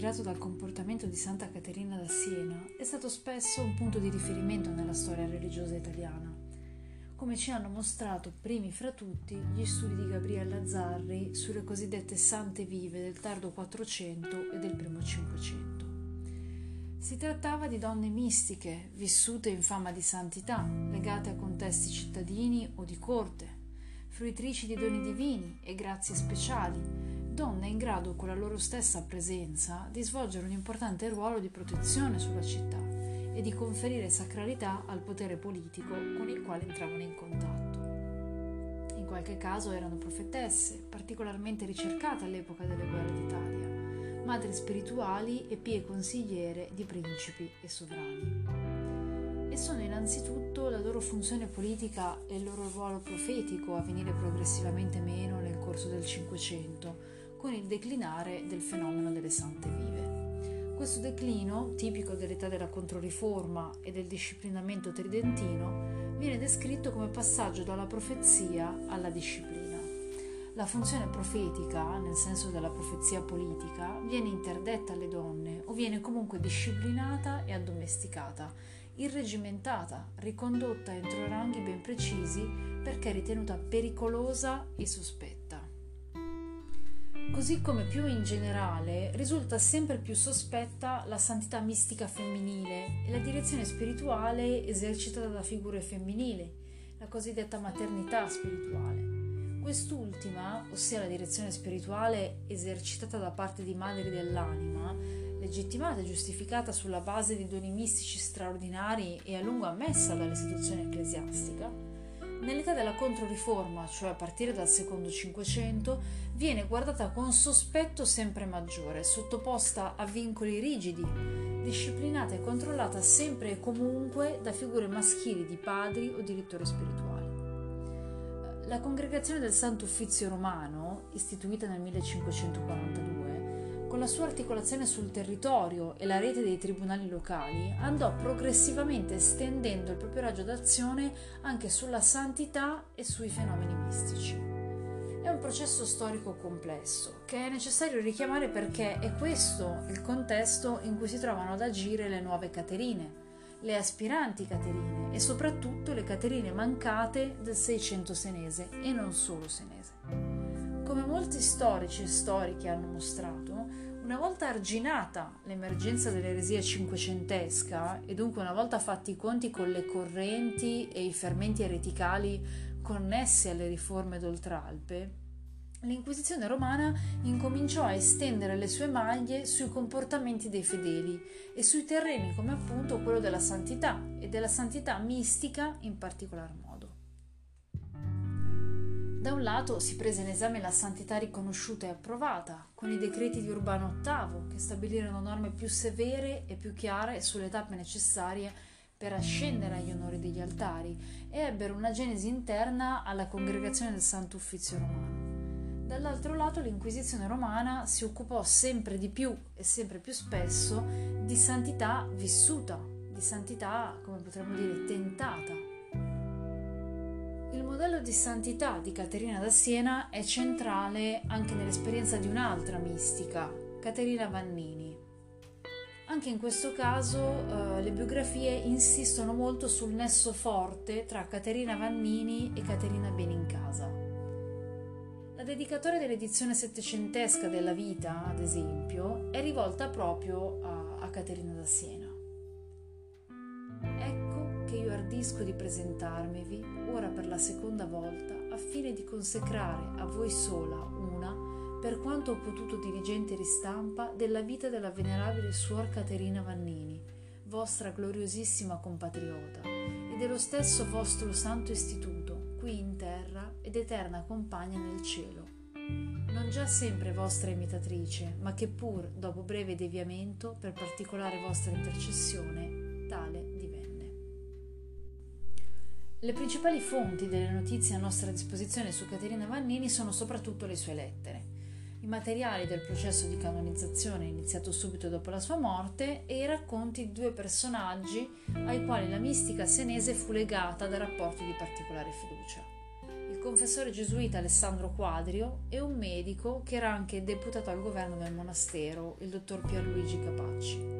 ispirato dal comportamento di Santa Caterina da Siena, è stato spesso un punto di riferimento nella storia religiosa italiana, come ci hanno mostrato primi fra tutti gli studi di Gabriella Zarri sulle cosiddette sante vive del tardo 400 e del primo 500. Si trattava di donne mistiche, vissute in fama di santità, legate a contesti cittadini o di corte, fruitrici di doni divini e grazie speciali, donne in grado con la loro stessa presenza di svolgere un importante ruolo di protezione sulla città e di conferire sacralità al potere politico con il quale entravano in contatto. In qualche caso erano profetesse, particolarmente ricercate all'epoca delle guerre d'Italia, madri spirituali e pie consigliere di principi e sovrani. E sono innanzitutto la loro funzione politica e il loro ruolo profetico a venire progressivamente meno nel corso del Cinquecento, con il declinare del fenomeno delle sante vive. Questo declino, tipico dell'età della Controriforma e del disciplinamento tridentino, viene descritto come passaggio dalla profezia alla disciplina. La funzione profetica, nel senso della profezia politica, viene interdetta alle donne o viene comunque disciplinata e addomesticata, irregimentata, ricondotta entro ranghi ben precisi perché ritenuta pericolosa e sospetta così come più in generale risulta sempre più sospetta la santità mistica femminile e la direzione spirituale esercitata da figure femminili, la cosiddetta maternità spirituale. Quest'ultima, ossia la direzione spirituale esercitata da parte di madri dell'anima, legittimata e giustificata sulla base di doni mistici straordinari e a lungo ammessa dall'istituzione ecclesiastica, nell'età della Controriforma, cioè a partire dal secondo Cinquecento, viene guardata con sospetto sempre maggiore, sottoposta a vincoli rigidi, disciplinata e controllata sempre e comunque da figure maschili di padri o direttori spirituali. La congregazione del Santo Uffizio Romano, istituita nel 1542, con la sua articolazione sul territorio e la rete dei tribunali locali, andò progressivamente estendendo il proprio raggio d'azione anche sulla santità e sui fenomeni mistici. È un processo storico complesso che è necessario richiamare perché è questo il contesto in cui si trovano ad agire le nuove Caterine, le aspiranti Caterine e soprattutto le Caterine mancate del Seicento senese e non solo senese. Come molti storici e storiche hanno mostrato, una volta arginata l'emergenza dell'eresia cinquecentesca e dunque una volta fatti i conti con le correnti e i fermenti ereticali connessi alle riforme d'Oltralpe, l'Inquisizione romana incominciò a estendere le sue maglie sui comportamenti dei fedeli e sui terreni come appunto quello della santità e della santità mistica in particolar modo. Da un lato si prese in esame la santità riconosciuta e approvata, con i decreti di Urbano VIII, che stabilirono norme più severe e più chiare sulle tappe necessarie per ascendere agli onori degli altari e ebbero una genesi interna alla congregazione del Santo Uffizio Romano. Dall'altro lato l'Inquisizione romana si occupò sempre di più e sempre più spesso di santità vissuta, di santità, come potremmo dire, tentata, il modello di santità di Caterina da Siena è centrale anche nell'esperienza di un'altra mistica, Caterina Vannini. Anche in questo caso eh, le biografie insistono molto sul nesso forte tra Caterina Vannini e Caterina Benincasa. La dedicatoria dell'edizione settecentesca della vita, ad esempio, è rivolta proprio a, a Caterina da Siena ardisco di presentarmivi ora per la seconda volta affine di consecrare a voi sola una, per quanto ho potuto dirigente ristampa, della vita della venerabile Suor Caterina Vannini, vostra gloriosissima compatriota, e dello stesso vostro santo istituto, qui in terra ed eterna compagna nel cielo. Non già sempre vostra imitatrice, ma che pur, dopo breve deviamento, per particolare vostra intercessione, tale le principali fonti delle notizie a nostra disposizione su Caterina Vannini sono soprattutto le sue lettere, i materiali del processo di canonizzazione iniziato subito dopo la sua morte e i racconti di due personaggi ai quali la mistica senese fu legata da rapporti di particolare fiducia, il confessore gesuita Alessandro Quadrio e un medico che era anche deputato al governo del monastero, il dottor Pierluigi Capacci.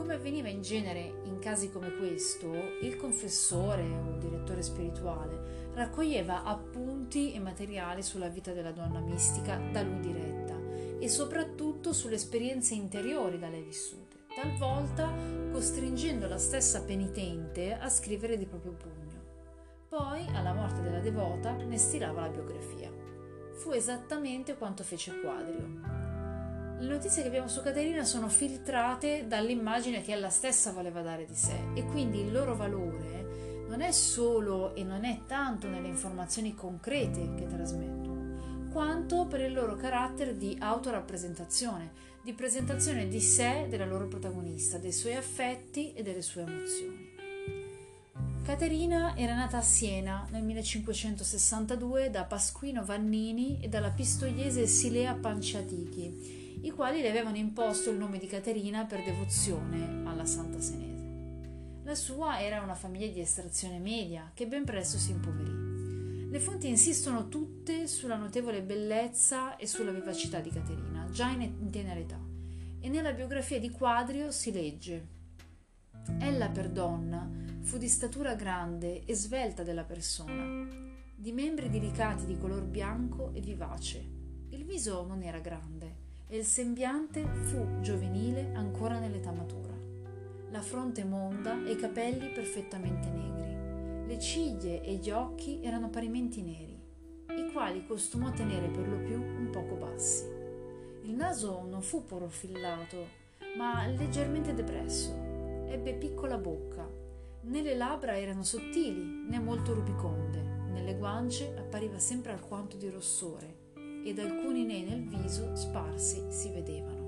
Come avveniva in genere in casi come questo, il confessore o direttore spirituale raccoglieva appunti e materiali sulla vita della donna mistica da lui diretta e soprattutto sulle esperienze interiori da lei vissute, talvolta costringendo la stessa penitente a scrivere di proprio pugno. Poi, alla morte della devota, ne stilava la biografia. Fu esattamente quanto fece Quadrio. Le notizie che abbiamo su Caterina sono filtrate dall'immagine che ella stessa voleva dare di sé e quindi il loro valore non è solo e non è tanto nelle informazioni concrete che trasmettono, quanto per il loro carattere di autorappresentazione, di presentazione di sé, della loro protagonista, dei suoi affetti e delle sue emozioni. Caterina era nata a Siena nel 1562 da Pasquino Vannini e dalla pistoiese Silea Panciatichi i quali le avevano imposto il nome di Caterina per devozione alla Santa Senese. La sua era una famiglia di estrazione media che ben presto si impoverì. Le fonti insistono tutte sulla notevole bellezza e sulla vivacità di Caterina, già in tenera età, e nella biografia di Quadrio si legge Ella per donna fu di statura grande e svelta della persona, di membri delicati di color bianco e vivace. Il viso non era grande, e il sembiante fu giovenile ancora nell'età matura. La fronte monda e i capelli perfettamente negri. Le ciglia e gli occhi erano parimenti neri, i quali costumò tenere per lo più un poco bassi. Il naso non fu profilato, ma leggermente depresso. Ebbe piccola bocca. Né le labbra erano sottili né molto rubiconde. Nelle guance appariva sempre alquanto di rossore ed alcuni nei nel viso sparsi si vedevano.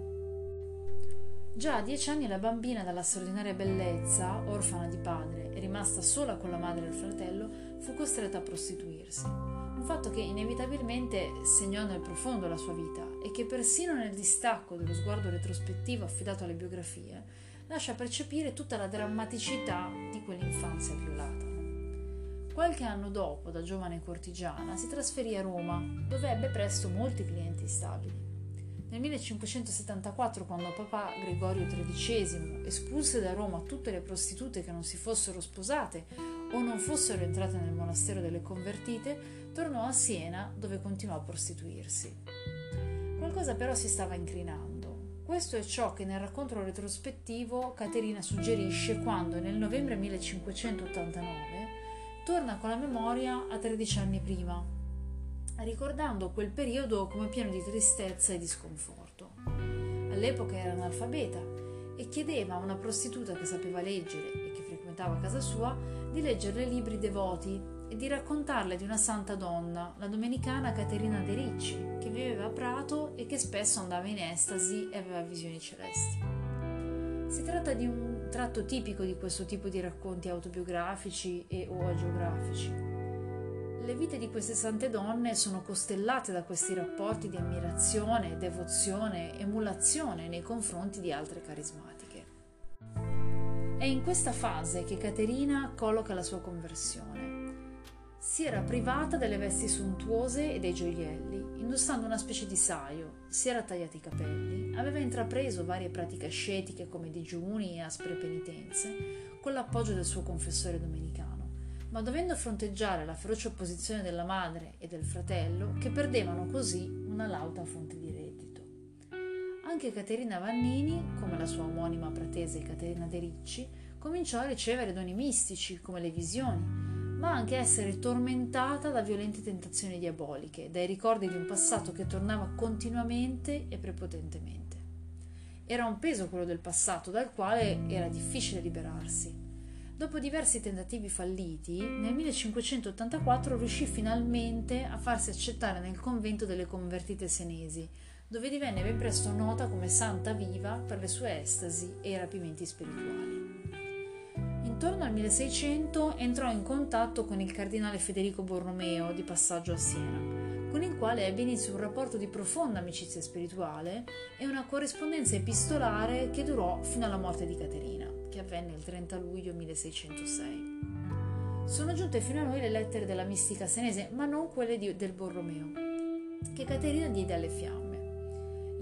Già a dieci anni la bambina dalla straordinaria bellezza, orfana di padre e rimasta sola con la madre e il fratello, fu costretta a prostituirsi. Un fatto che inevitabilmente segnò nel profondo la sua vita e che persino nel distacco dello sguardo retrospettivo affidato alle biografie lascia percepire tutta la drammaticità di quell'infanzia violata. Qualche anno dopo, da giovane cortigiana, si trasferì a Roma, dove ebbe presto molti clienti stabili. Nel 1574, quando Papa Gregorio XIII espulse da Roma tutte le prostitute che non si fossero sposate o non fossero entrate nel monastero delle convertite, tornò a Siena dove continuò a prostituirsi. Qualcosa però si stava incrinando. Questo è ciò che nel racconto retrospettivo Caterina suggerisce quando nel novembre 1589 torna con la memoria a 13 anni prima, ricordando quel periodo come pieno di tristezza e di sconforto. All'epoca era analfabeta e chiedeva a una prostituta che sapeva leggere e che frequentava casa sua di leggere libri devoti e di raccontarle di una santa donna, la domenicana Caterina De Ricci, che viveva a Prato e che spesso andava in estasi e aveva visioni celesti. Si tratta di un tratto tipico di questo tipo di racconti autobiografici e o agiografici. Le vite di queste sante donne sono costellate da questi rapporti di ammirazione, devozione, emulazione nei confronti di altre carismatiche. È in questa fase che Caterina colloca la sua conversione. Si era privata delle vesti sontuose e dei gioielli, indossando una specie di saio, si era tagliati i capelli, aveva intrapreso varie pratiche ascetiche come digiuni e aspre penitenze, con l'appoggio del suo confessore domenicano, ma dovendo fronteggiare la feroce opposizione della madre e del fratello, che perdevano così una lauta fonte di reddito. Anche Caterina Vannini, come la sua omonima pratese Caterina De Ricci, cominciò a ricevere doni mistici, come le visioni, ma anche essere tormentata da violente tentazioni diaboliche, dai ricordi di un passato che tornava continuamente e prepotentemente. Era un peso quello del passato dal quale era difficile liberarsi. Dopo diversi tentativi falliti, nel 1584 riuscì finalmente a farsi accettare nel convento delle convertite senesi, dove divenne ben presto nota come santa viva per le sue estasi e i rapimenti spirituali. Intorno al 1600 entrò in contatto con il cardinale Federico Borromeo di passaggio a Siena, con il quale ebbe inizio un rapporto di profonda amicizia spirituale e una corrispondenza epistolare che durò fino alla morte di Caterina, che avvenne il 30 luglio 1606. Sono giunte fino a noi le lettere della mistica senese, ma non quelle di, del Borromeo, che Caterina diede alle fiamme.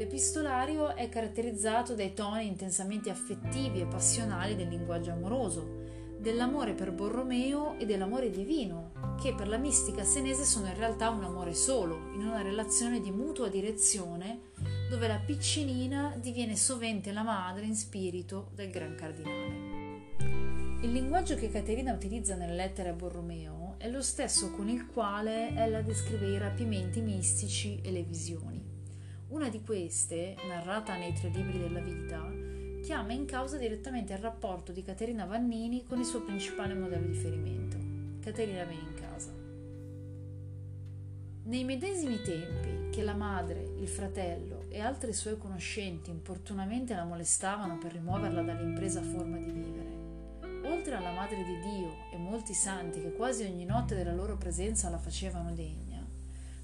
L'epistolario è caratterizzato dai toni intensamente affettivi e passionali del linguaggio amoroso, dell'amore per Borromeo e dell'amore divino, che per la mistica senese sono in realtà un amore solo, in una relazione di mutua direzione, dove la piccinina diviene sovente la madre in spirito del gran cardinale. Il linguaggio che Caterina utilizza nelle lettere a Borromeo è lo stesso con il quale ella descrive i rapimenti mistici e le visioni. Una di queste, narrata nei tre libri della vita, chiama in causa direttamente il rapporto di Caterina Vannini con il suo principale modello di riferimento, Caterina viene in casa. Nei medesimi tempi che la madre, il fratello e altri suoi conoscenti importunamente la molestavano per rimuoverla dall'impresa forma di vivere, oltre alla Madre di Dio e molti santi che quasi ogni notte della loro presenza la facevano degna,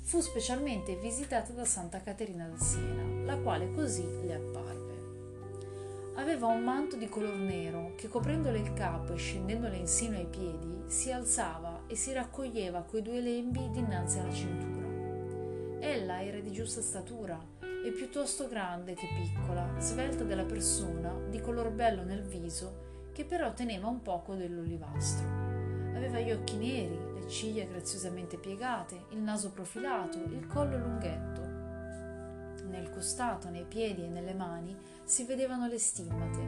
fu specialmente visitata da Santa Caterina da Siena, la quale così le apparve. Aveva un manto di color nero che coprendole il capo e scendendole insino ai piedi si alzava e si raccoglieva coi due lembi dinanzi alla cintura. Ella era di giusta statura e piuttosto grande che piccola, svelta della persona, di color bello nel viso che però teneva un poco dell'olivastro. Aveva gli occhi neri, ciglia graziosamente piegate, il naso profilato, il collo lunghetto. Nel costato, nei piedi e nelle mani si vedevano le stimmate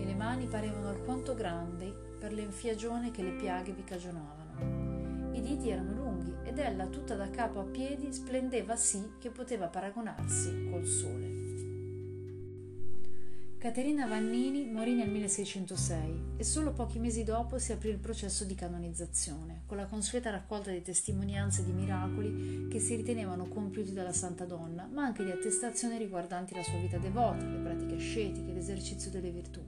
e le mani parevano alquanto grandi per l'enfiagione che le piaghe vi cagionavano. I diti erano lunghi ed ella tutta da capo a piedi splendeva sì che poteva paragonarsi col sole. Caterina Vannini morì nel 1606 e solo pochi mesi dopo si aprì il processo di canonizzazione, con la consueta raccolta di testimonianze di miracoli che si ritenevano compiuti dalla Santa Donna, ma anche di attestazioni riguardanti la sua vita devota, le pratiche ascetiche, l'esercizio delle virtù.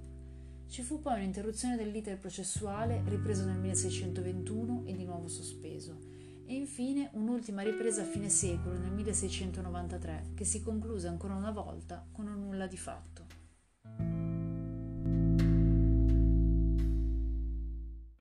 Ci fu poi un'interruzione dell'iter processuale, ripreso nel 1621 e di nuovo sospeso, e infine un'ultima ripresa a fine secolo nel 1693, che si concluse ancora una volta con un nulla di fatto.